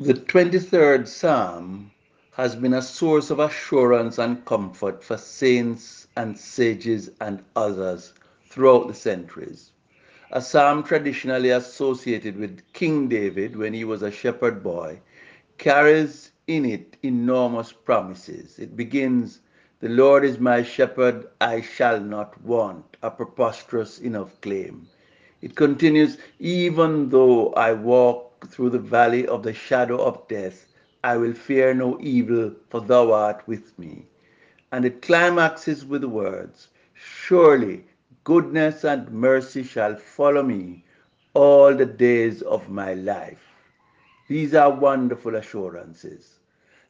The 23rd Psalm has been a source of assurance and comfort for saints and sages and others throughout the centuries. A psalm traditionally associated with King David when he was a shepherd boy carries in it enormous promises. It begins, The Lord is my shepherd, I shall not want, a preposterous enough claim. It continues, Even though I walk through the valley of the shadow of death, I will fear no evil, for thou art with me. And it climaxes with the words, Surely goodness and mercy shall follow me all the days of my life. These are wonderful assurances.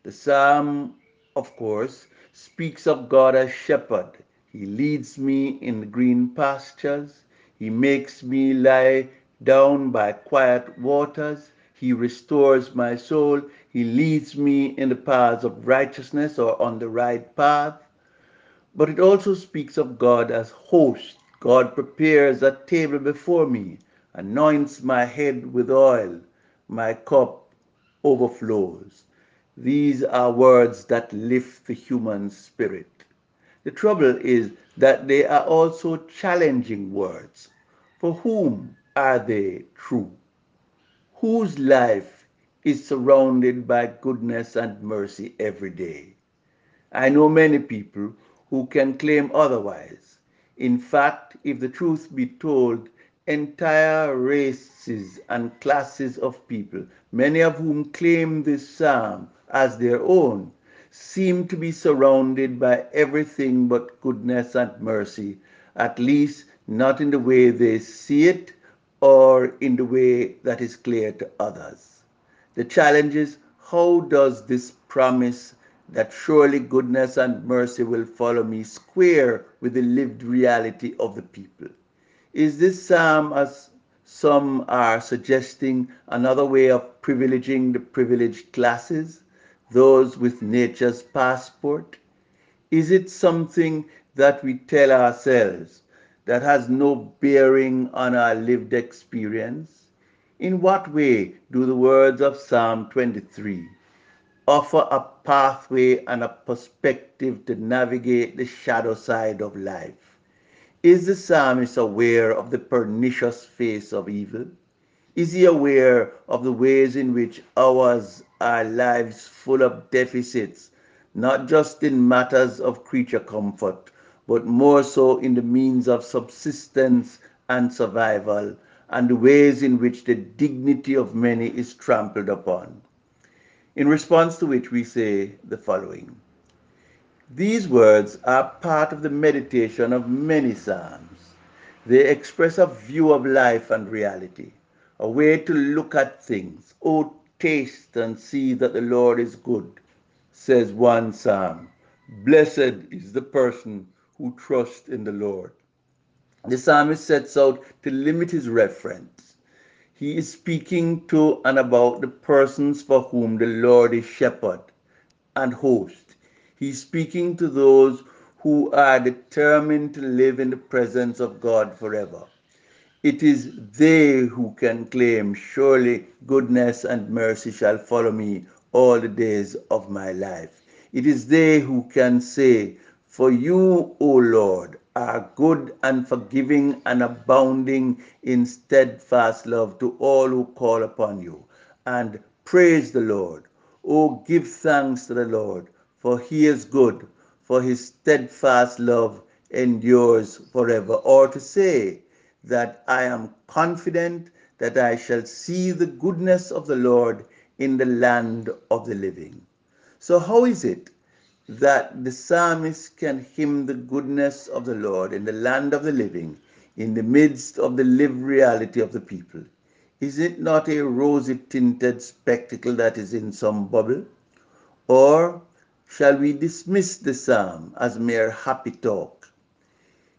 The psalm, of course, speaks of God as shepherd. He leads me in green pastures. He makes me lie down by quiet waters. He restores my soul. He leads me in the paths of righteousness or on the right path. But it also speaks of God as host. God prepares a table before me, anoints my head with oil, my cup overflows. These are words that lift the human spirit. The trouble is that they are also challenging words. For whom are they true? Whose life is surrounded by goodness and mercy every day? I know many people who can claim otherwise. In fact, if the truth be told, entire races and classes of people, many of whom claim this psalm as their own, seem to be surrounded by everything but goodness and mercy, at least not in the way they see it or in the way that is clear to others. The challenge is how does this promise that surely goodness and mercy will follow me square with the lived reality of the people? Is this psalm, as some are suggesting, another way of privileging the privileged classes, those with nature's passport? Is it something that we tell ourselves that has no bearing on our lived experience? In what way do the words of Psalm 23 offer a pathway and a perspective to navigate the shadow side of life? Is the psalmist aware of the pernicious face of evil? Is he aware of the ways in which ours are lives full of deficits, not just in matters of creature comfort, but more so in the means of subsistence and survival, and the ways in which the dignity of many is trampled upon. In response to which we say the following These words are part of the meditation of many Psalms. They express a view of life and reality, a way to look at things. Oh, taste and see that the Lord is good, says one Psalm. Blessed is the person who trust in the Lord. The psalmist sets out to limit his reference. He is speaking to and about the persons for whom the Lord is shepherd and host. He's speaking to those who are determined to live in the presence of God forever. It is they who can claim, Surely goodness and mercy shall follow me all the days of my life. It is they who can say, for you, O Lord, are good and forgiving and abounding in steadfast love to all who call upon you. And praise the Lord. Oh, give thanks to the Lord, for he is good, for his steadfast love endures forever. Or to say that I am confident that I shall see the goodness of the Lord in the land of the living. So, how is it that the psalmist can hymn the goodness of the Lord in the land of the living, in the midst of the lived reality of the people? Is it not a rosy tinted spectacle that is in some bubble? Or shall we dismiss the psalm as mere happy talk?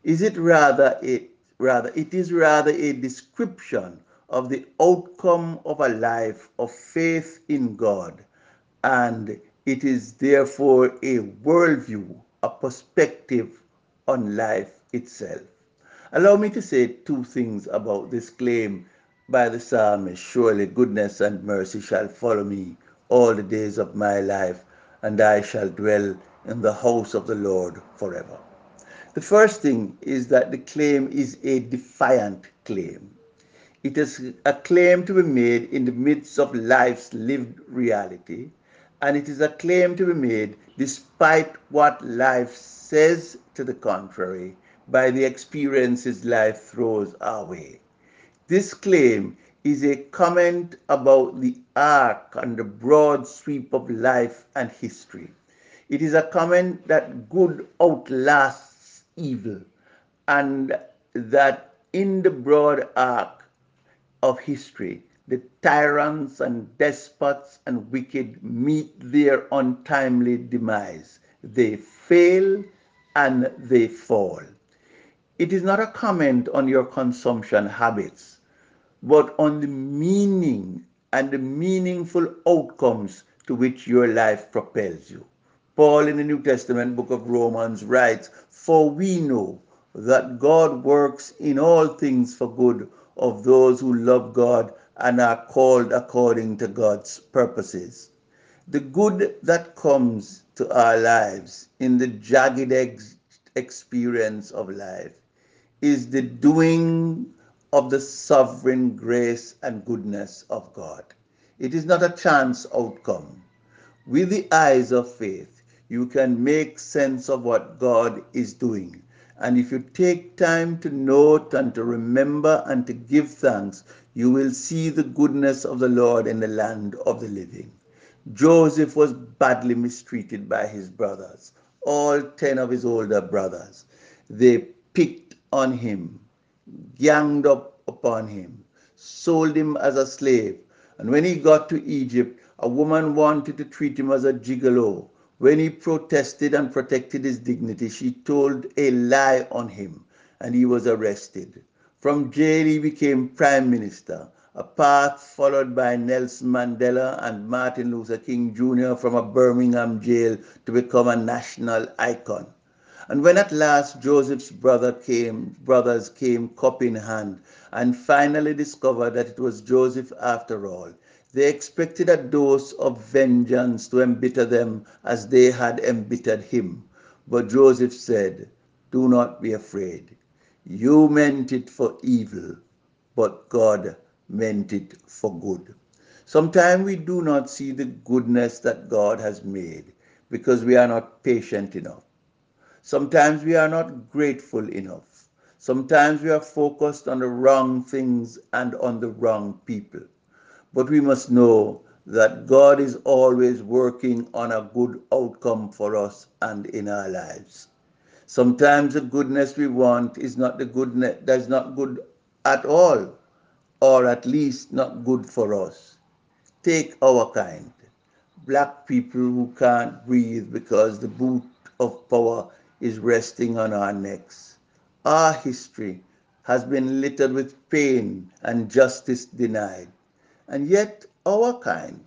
Is it rather it rather it is rather a description of the outcome of a life of faith in God, and it is therefore a worldview, a perspective on life itself. Allow me to say two things about this claim by the psalmist Surely goodness and mercy shall follow me all the days of my life, and I shall dwell in the house of the Lord forever. The first thing is that the claim is a defiant claim. It is a claim to be made in the midst of life's lived reality, and it is a claim to be made despite what life says to the contrary by the experiences life throws our way. This claim is a comment about the arc and the broad sweep of life and history. It is a comment that good outlasts evil and that in the broad arc of history, the tyrants and despots and wicked meet their untimely demise. They fail and they fall. It is not a comment on your consumption habits but on the meaning and the meaningful outcomes to which your life propels you. Paul in the New Testament book of Romans writes, For we know that God works in all things for good of those who love God and are called according to God's purposes. The good that comes to our lives in the jagged ex- experience of life is the doing of the sovereign grace and goodness of God. It is not a chance outcome. With the eyes of faith, you can make sense of what God is doing. And if you take time to note and to remember and to give thanks, you will see the goodness of the Lord in the land of the living. Joseph was badly mistreated by his brothers, all 10 of his older brothers. They picked on him ganged up upon him, sold him as a slave. And when he got to Egypt, a woman wanted to treat him as a gigolo. When he protested and protected his dignity, she told a lie on him and he was arrested. From jail, he became prime minister, a path followed by Nelson Mandela and Martin Luther King Jr. from a Birmingham jail to become a national icon. And when at last Joseph's brother came, brothers came cup in hand and finally discovered that it was Joseph after all, they expected a dose of vengeance to embitter them as they had embittered him. But Joseph said, Do not be afraid. You meant it for evil, but God meant it for good. Sometimes we do not see the goodness that God has made because we are not patient enough. Sometimes we are not grateful enough. Sometimes we are focused on the wrong things and on the wrong people. But we must know that God is always working on a good outcome for us and in our lives. Sometimes the goodness we want is not the goodness that's not good at all, or at least not good for us. Take our kind. Black people who can't breathe because the boot of power is resting on our necks. Our history has been littered with pain and justice denied. And yet, our kind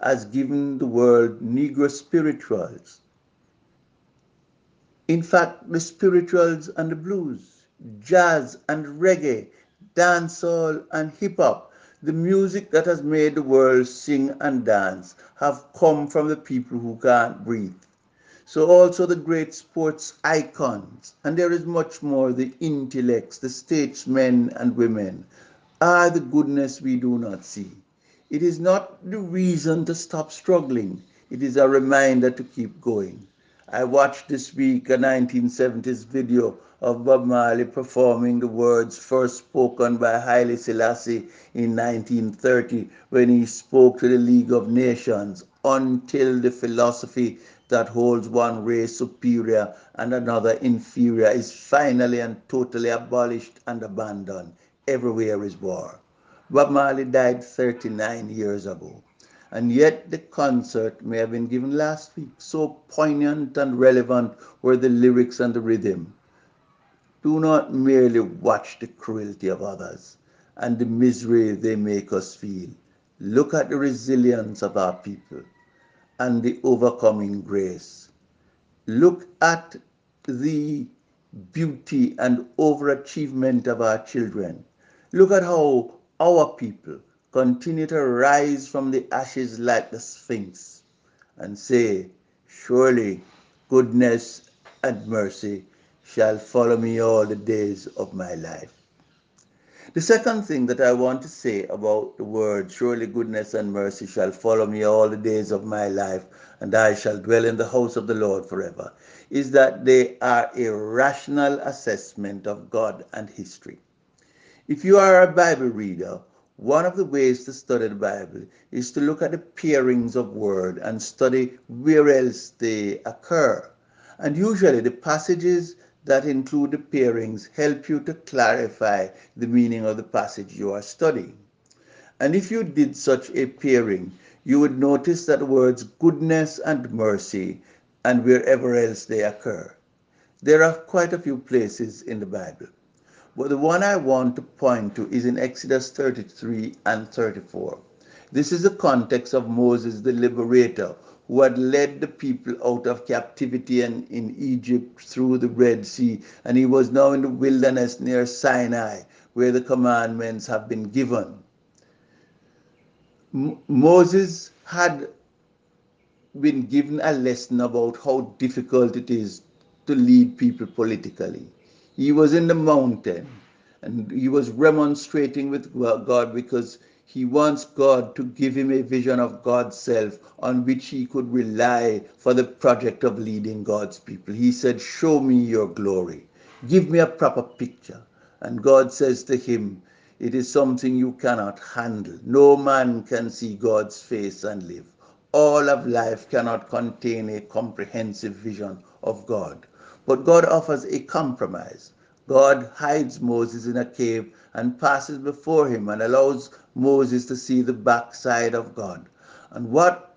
has given the world Negro spirituals. In fact, the spirituals and the blues, jazz and reggae, dancehall and hip hop, the music that has made the world sing and dance, have come from the people who can't breathe. So also the great sports icons, and there is much more, the intellects, the statesmen and women, are the goodness we do not see. It is not the reason to stop struggling. It is a reminder to keep going. I watched this week a 1970s video of Bob Marley performing the words first spoken by Haile Selassie in 1930 when he spoke to the League of Nations until the philosophy that holds one race superior and another inferior is finally and totally abolished and abandoned. Everywhere is war. Bob Marley died 39 years ago. And yet the concert may have been given last week. So poignant and relevant were the lyrics and the rhythm. Do not merely watch the cruelty of others and the misery they make us feel. Look at the resilience of our people and the overcoming grace. Look at the beauty and overachievement of our children. Look at how our people continue to rise from the ashes like the Sphinx and say, Surely goodness and mercy shall follow me all the days of my life. The second thing that I want to say about the word, surely goodness and mercy shall follow me all the days of my life, and I shall dwell in the house of the Lord forever, is that they are a rational assessment of God and history. If you are a Bible reader, one of the ways to study the Bible is to look at the pairings of word and study where else they occur. And usually the passages that include the pairings help you to clarify the meaning of the passage you are studying. And if you did such a pairing, you would notice that words goodness and mercy and wherever else they occur. There are quite a few places in the Bible. But the one I want to point to is in Exodus 33 and 34. This is the context of Moses the liberator who had led the people out of captivity and in Egypt through the Red Sea, and he was now in the wilderness near Sinai, where the commandments have been given. M- Moses had been given a lesson about how difficult it is to lead people politically. He was in the mountain and he was remonstrating with God because he wants God to give him a vision of God's self on which he could rely for the project of leading God's people. He said, Show me your glory. Give me a proper picture. And God says to him, It is something you cannot handle. No man can see God's face and live. All of life cannot contain a comprehensive vision of God. But God offers a compromise. God hides Moses in a cave and passes before him and allows Moses to see the backside of God. And what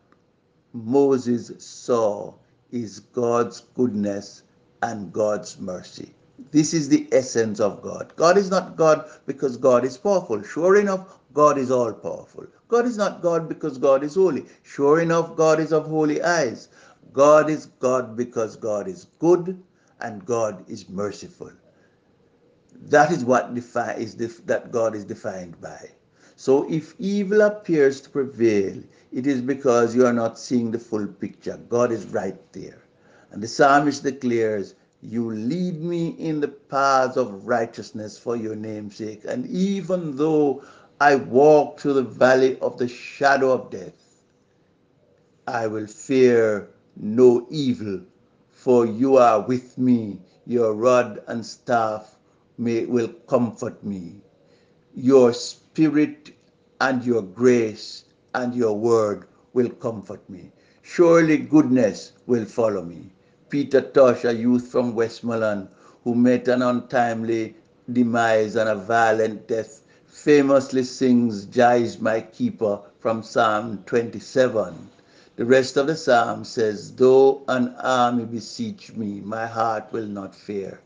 Moses saw is God's goodness and God's mercy. This is the essence of God. God is not God because God is powerful. Sure enough, God is all powerful. God is not God because God is holy. Sure enough, God is of holy eyes. God is God because God is good and God is merciful. That is what defi- is def- that God is defined by. So if evil appears to prevail, it is because you are not seeing the full picture. God is right there. And the psalmist declares, You lead me in the paths of righteousness for your name's sake. And even though I walk through the valley of the shadow of death, I will fear no evil, for you are with me. Your rod and staff may, will comfort me. Your spirit and your grace and your word will comfort me. Surely goodness will follow me. Peter Tosh, a youth from Westmoreland who met an untimely demise and a violent death, famously sings Jah is my keeper from Psalm 27. The rest of the psalm says, Though an army besiege me, my heart will not fear.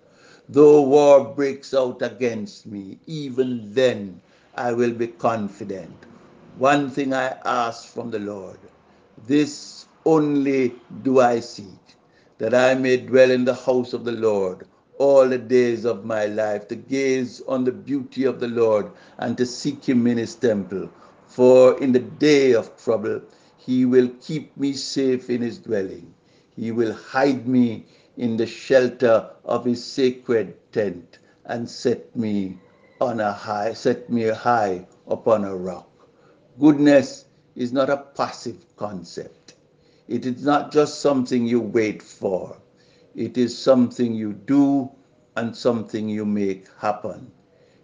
Though war breaks out against me, even then I will be confident. One thing I ask from the Lord, this only do I seek, that I may dwell in the house of the Lord all the days of my life, to gaze on the beauty of the Lord and to seek him in his temple. For in the day of trouble, he will keep me safe in his dwelling. He will hide me in the shelter of his sacred tent and set me on a high, set me high upon a rock. Goodness is not a passive concept. It is not just something you wait for. It is something you do and something you make happen.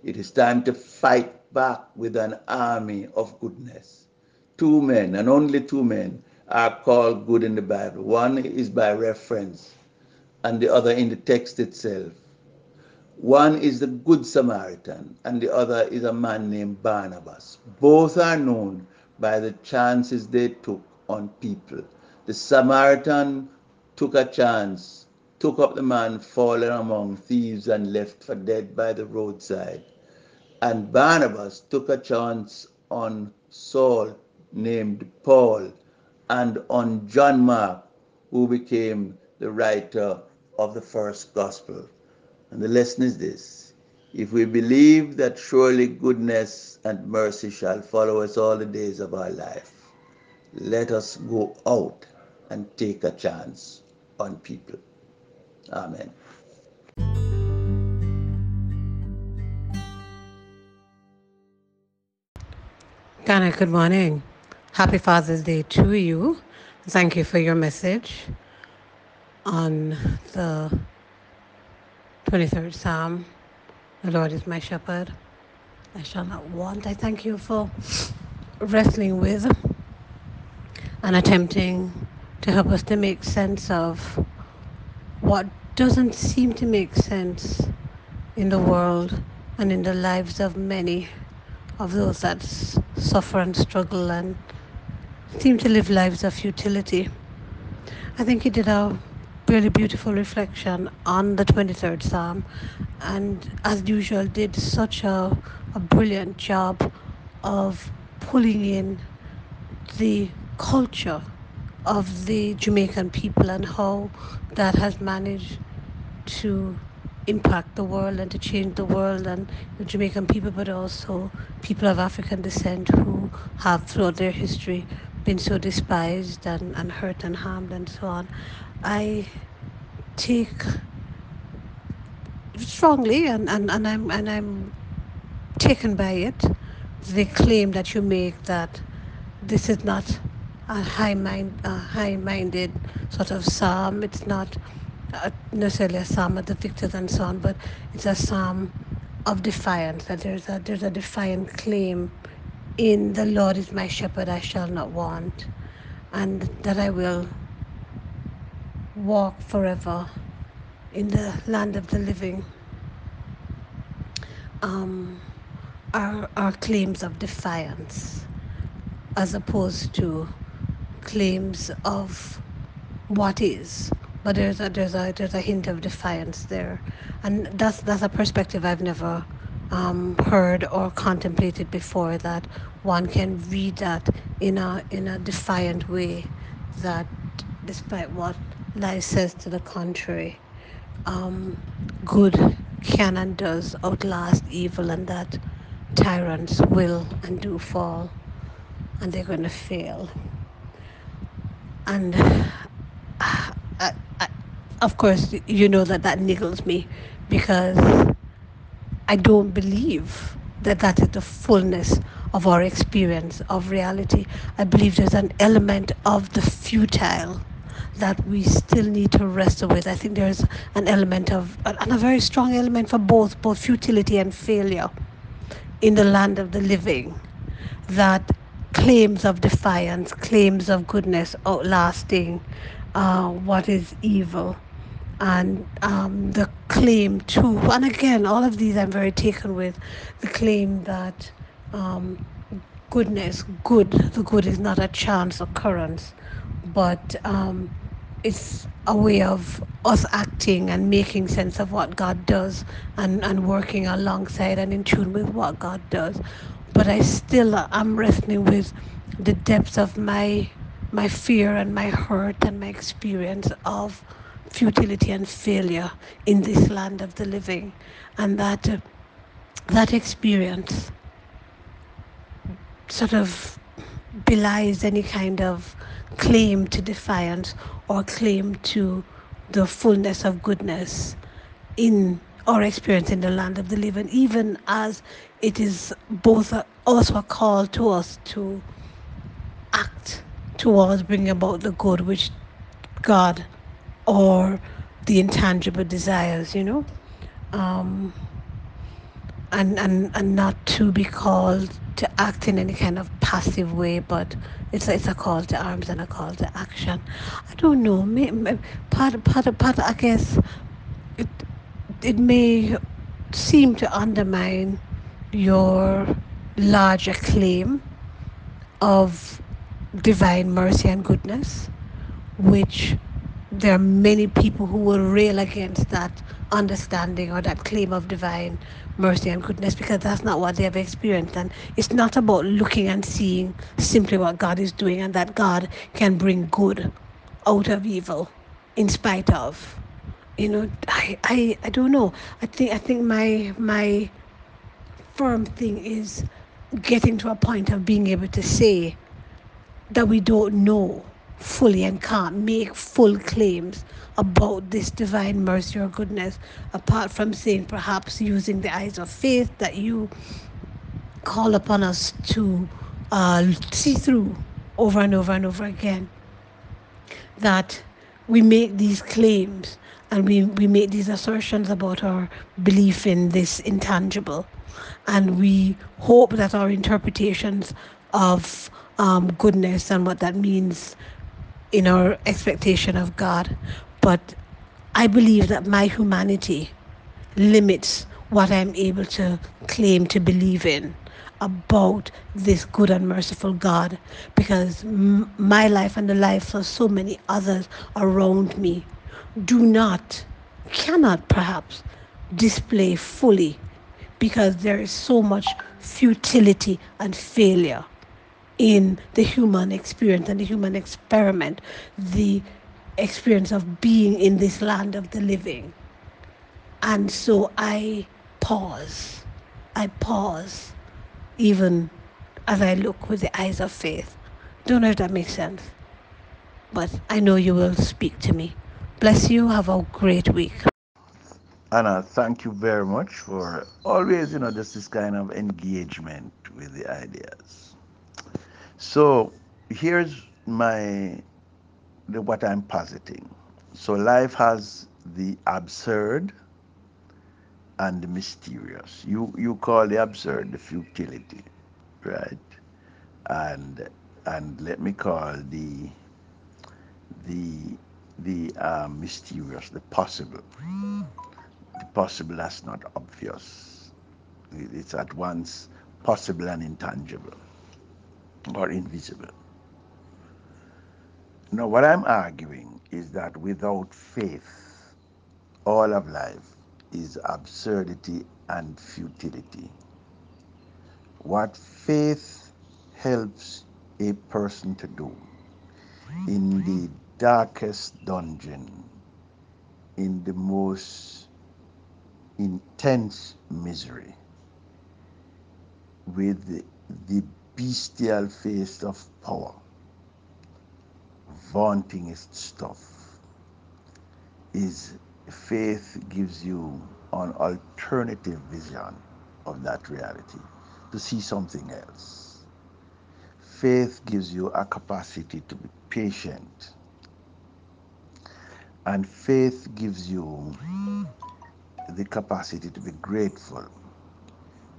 It is time to fight back with an army of goodness. Two men, and only two men, are called good in the Bible. One is by reference, and the other in the text itself. One is the Good Samaritan, and the other is a man named Barnabas. Both are known by the chances they took on people. The Samaritan took a chance, took up the man fallen among thieves and left for dead by the roadside. And Barnabas took a chance on Saul, named Paul, and on John Mark, who became the writer of the first gospel. And the lesson is this if we believe that surely goodness and mercy shall follow us all the days of our life, let us go out and take a chance on people. Amen. Ghana, good morning. Happy Father's Day to you. Thank you for your message on the 23rd Psalm. The Lord is my shepherd. I shall not want. I thank you for wrestling with and attempting to help us to make sense of what doesn't seem to make sense in the world and in the lives of many of those that suffer and struggle and seem to live lives of futility. I think he did a really beautiful reflection on the 23rd Psalm, and as usual, did such a, a brilliant job of pulling in the culture of the Jamaican people and how that has managed to impact the world and to change the world and the Jamaican people, but also people of African descent who have throughout their history been so despised and, and hurt and harmed and so on. I take strongly and, and, and I'm and I'm taken by it the claim that you make that this is not a high mind a high minded sort of psalm it's not a, necessarily a psalm of the victors and so on but it's a psalm of defiance that there's a there's a defiant claim in the Lord is my shepherd I shall not want and that I will walk forever in the land of the living. Um, are, are claims of defiance as opposed to claims of what is. But there's a there's a there's a hint of defiance there. And that's that's a perspective I've never um, heard or contemplated before that one can read that in a in a defiant way that despite what life says to the contrary um, good can and does outlast evil and that tyrants will and do fall and they're going to fail. And I, I, of course you know that that niggles me because I don't believe that that is the fullness of our experience of reality. I believe there's an element of the futile that we still need to wrestle with. I think there's an element of, and a very strong element for both, both futility and failure in the land of the living. That claims of defiance, claims of goodness outlasting uh, what is evil and um, the claim too. And again, all of these I'm very taken with the claim that um, goodness, good, the good is not a chance occurrence, but um, it's a way of us acting and making sense of what God does and, and working alongside and in tune with what God does. But I still am wrestling with the depths of my my fear and my hurt and my experience of futility and failure in this land of the living, and that uh, that experience sort of belies any kind of claim to defiance or claim to the fullness of goodness in our experience in the land of the living, even as it is both a, also a call to us to act towards bringing about the good which God or the intangible desires, you know, um, and, and, and not to be called to act in any kind of passive way, but it's a, it's a call to arms and a call to action. I don't know. May, may, part part part. I guess it it may seem to undermine your larger claim of divine mercy and goodness, which there are many people who will rail against that understanding or that claim of divine mercy and goodness because that's not what they have experienced. And it's not about looking and seeing simply what God is doing and that God can bring good out of evil in spite of. You know, I, I, I don't know. I think I think my my firm thing is getting to a point of being able to say that we don't know fully and can't make full claims about this divine mercy or goodness, apart from saying perhaps using the eyes of faith that you call upon us to uh, see through over and over and over again. That we make these claims and we, we make these assertions about our belief in this intangible. And we hope that our interpretations of um, goodness and what that means in our expectation of God. But I believe that my humanity limits what I'm able to claim to believe in about this good and merciful God because m- my life and the lives of so many others around me do not, cannot perhaps display fully because there is so much futility and failure in the human experience and the human experiment, the experience of being in this land of the living. And so I pause. I pause even as I look with the eyes of faith. Don't know if that makes sense, but I know you will speak to me. Bless you. Have a great week. Anna, thank you very much for always, you know, just this kind of engagement with the ideas. So here's my the, what I'm positing. So life has the absurd and the mysterious. You you call the absurd the futility, right? And and let me call the the the um, mysterious, the possible. The possible that's not obvious. It's at once possible and intangible or invisible. Now, what I'm arguing is that without faith, all of life is absurdity and futility. What faith helps a person to do in the darkest dungeon, in the most intense misery, with the, bestial face of power, vaunting its stuff, is faith gives you an alternative vision of that reality, to see something else. Faith gives you a capacity to be patient. And faith gives you the capacity to be grateful.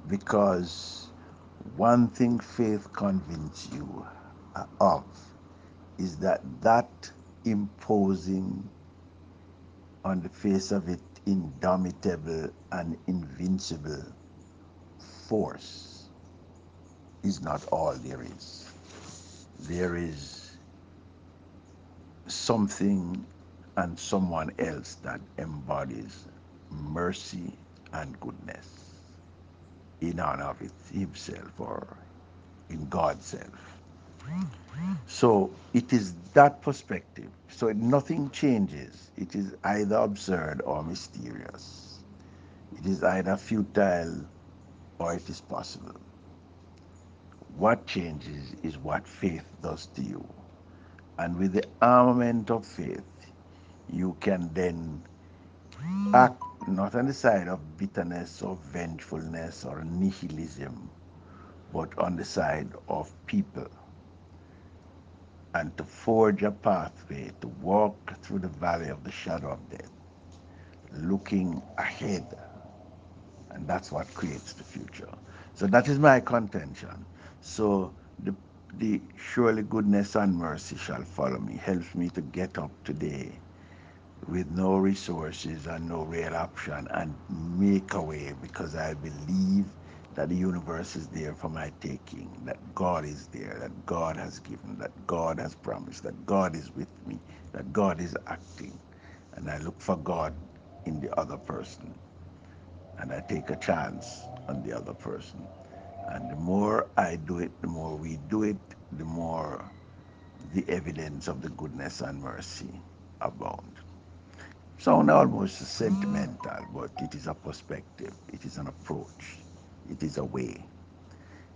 Because one thing faith convinces you uh, of is that that imposing on the face of it indomitable and invincible force is not all there is. There is something and someone else that embodies mercy and goodness in honor of it, himself or in God's self. So it is that perspective. So nothing changes. It is either absurd or mysterious. It is either futile or it is possible. What changes is what faith does to you. And with the armament of faith, you can then act not on the side of bitterness or vengefulness or nihilism, but on the side of people. And to forge a pathway to walk through the valley of the shadow of death, looking ahead. And that's what creates the future. So that is my contention. So the, the surely goodness and mercy shall follow me, helps me to get up today with no resources and no real option and make a way because I believe that the universe is there for my taking, that God is there, that God has given, that God has promised, that God is with me, that God is acting. And I look for God in the other person. And I take a chance on the other person. And the more I do it, the more we do it, the more the evidence of the goodness and mercy abound. Sound almost sentimental, but it is a perspective, it is an approach, it is a way.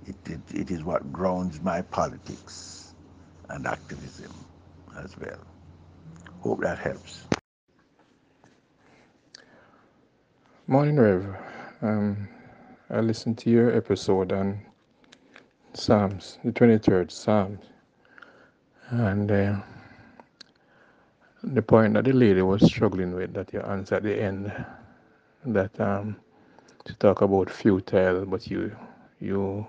It, it, it is what grounds my politics and activism as well. Hope that helps. Morning, Rev. Um, I listened to your episode on Psalms, the 23rd Psalm, and uh, the point that the lady was struggling with that you answer at the end, that um, to talk about futile, but you you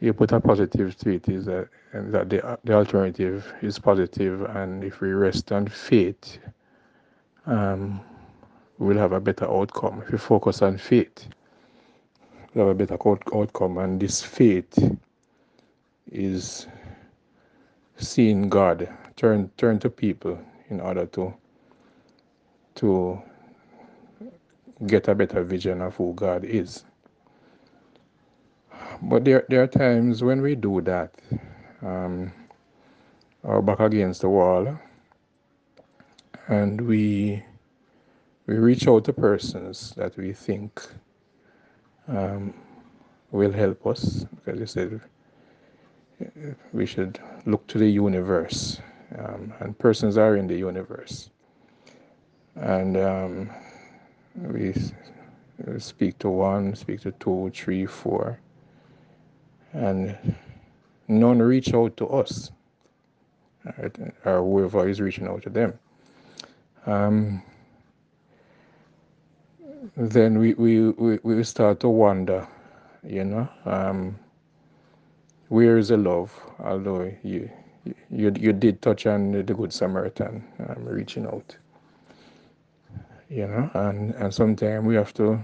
you put a positive to it is that and that the the alternative is positive, and if we rest on faith, um, we'll have a better outcome. If we focus on faith, we'll have a better out- outcome, and this faith is seeing God turn turn to people in order to to get a better vision of who God is. But there there are times when we do that, um, our back against the wall, and we we reach out to persons that we think um, will help us. Because you said we should look to the universe, um, and persons are in the universe, and um, we speak to one, speak to two, three, four, and none reach out to us, or whoever is reaching out to them. Um, then we, we, we, we start to wonder, you know, um, where is the love? Although you, you, you did touch on the Good Samaritan um, reaching out, you know, and, and sometimes we have to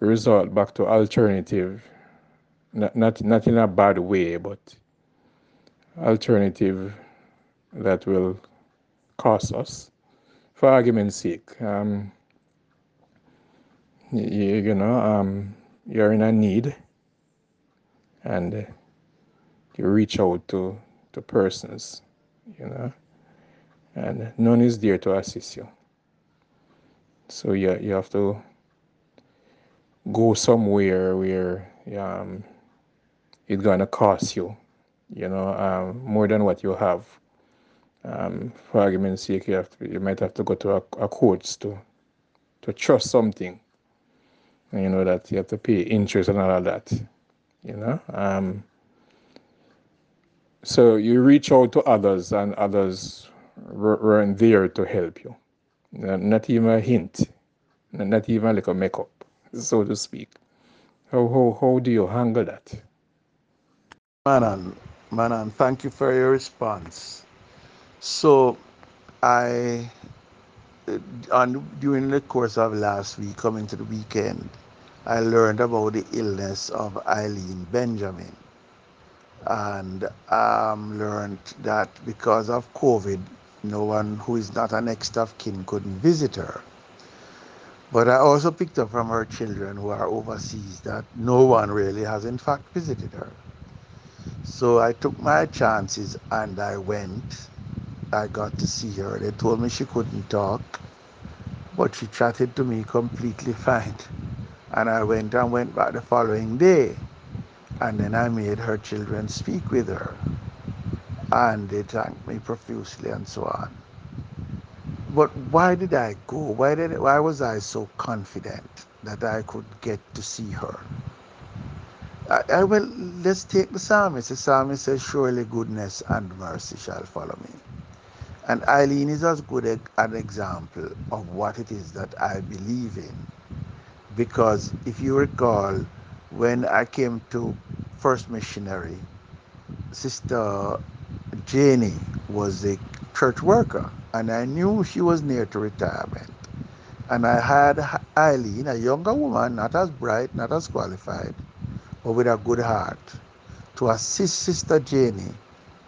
resort back to alternative, not, not, not in a bad way, but alternative that will cost us. For argument's sake, um, you, you know, um, you're in a need and you reach out to, to persons, you know, and none is there to assist you. So you, you have to go somewhere where um, it's to cost you, you know, um, more than what you have. Um, for argument's sake, you, have to, you might have to go to a, a courts to, to trust something, you know, that you have to pay interest and all of that, you know. Um, so you reach out to others, and others weren't there to help you. Not even a hint, not even like a makeup, so to speak. How, how, how do you handle that? Manan, Manan, thank you for your response. So I, uh, on during the course of last week, coming to the weekend, I learned about the illness of Eileen Benjamin, and um, learned that because of COVID, no one who is not an next of kin couldn't visit her. But I also picked up from her children who are overseas that no one really has in fact visited her. So I took my chances and I went. I got to see her. They told me she couldn't talk, but she chatted to me completely fine. And I went and went back the following day. And then I made her children speak with her. And they thanked me profusely and so on. But why did I go? Why did why was I so confident that I could get to see her? I, I will let's take the psalmist. The psalmist says, Surely goodness and mercy shall follow me. And Eileen is as good a, an example of what it is that I believe in. Because if you recall, when I came to first missionary, Sister Janie was a church worker, and I knew she was near to retirement. And I had Eileen, a younger woman, not as bright, not as qualified, but with a good heart, to assist Sister Janie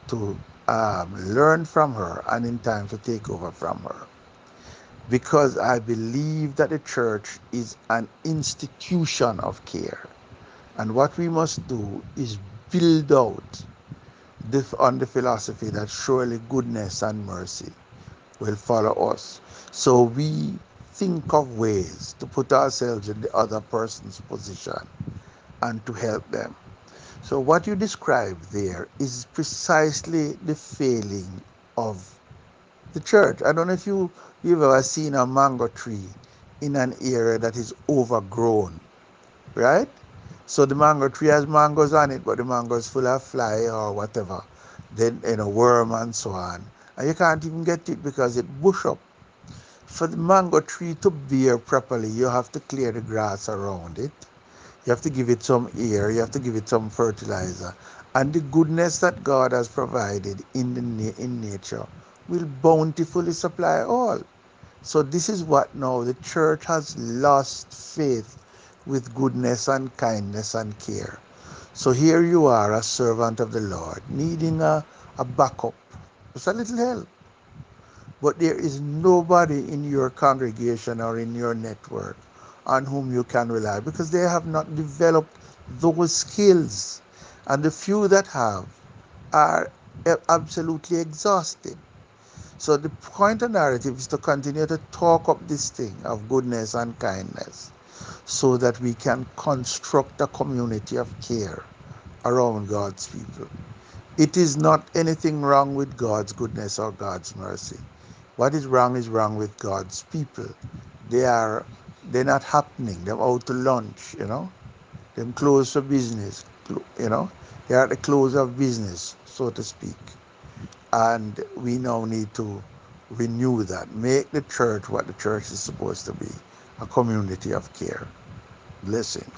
to um, learn from her and in time to take over from her. Because I believe that the church is an institution of care. And what we must do is build out this, on the philosophy that surely goodness and mercy will follow us. So we think of ways to put ourselves in the other person's position and to help them. So what you describe there is precisely the failing of the church. I don't know if you, you've ever seen a mango tree in an area that is overgrown, right? So the mango tree has mangoes on it, but the mango is full of fly or whatever, then you know worm and so on, and you can't even get it because it bush up. For the mango tree to bear properly, you have to clear the grass around it. You have to give it some air. You have to give it some fertilizer, and the goodness that God has provided in the in nature will bountifully supply all. So this is what now the church has lost faith with goodness and kindness and care. So here you are, a servant of the Lord, needing a, a backup, just a little help. But there is nobody in your congregation or in your network on whom you can rely because they have not developed those skills. And the few that have are absolutely exhausted. So the point of narrative is to continue to talk up this thing of goodness and kindness so that we can construct a community of care around God's people. It is not anything wrong with God's goodness or God's mercy. What is wrong is wrong with God's people. They are they're not happening. They're out to lunch, you know. They're closed for business, you know. They're at the close of business, so to speak. And we now need to renew that. Make the church what the church is supposed to be a community of care. Blessings.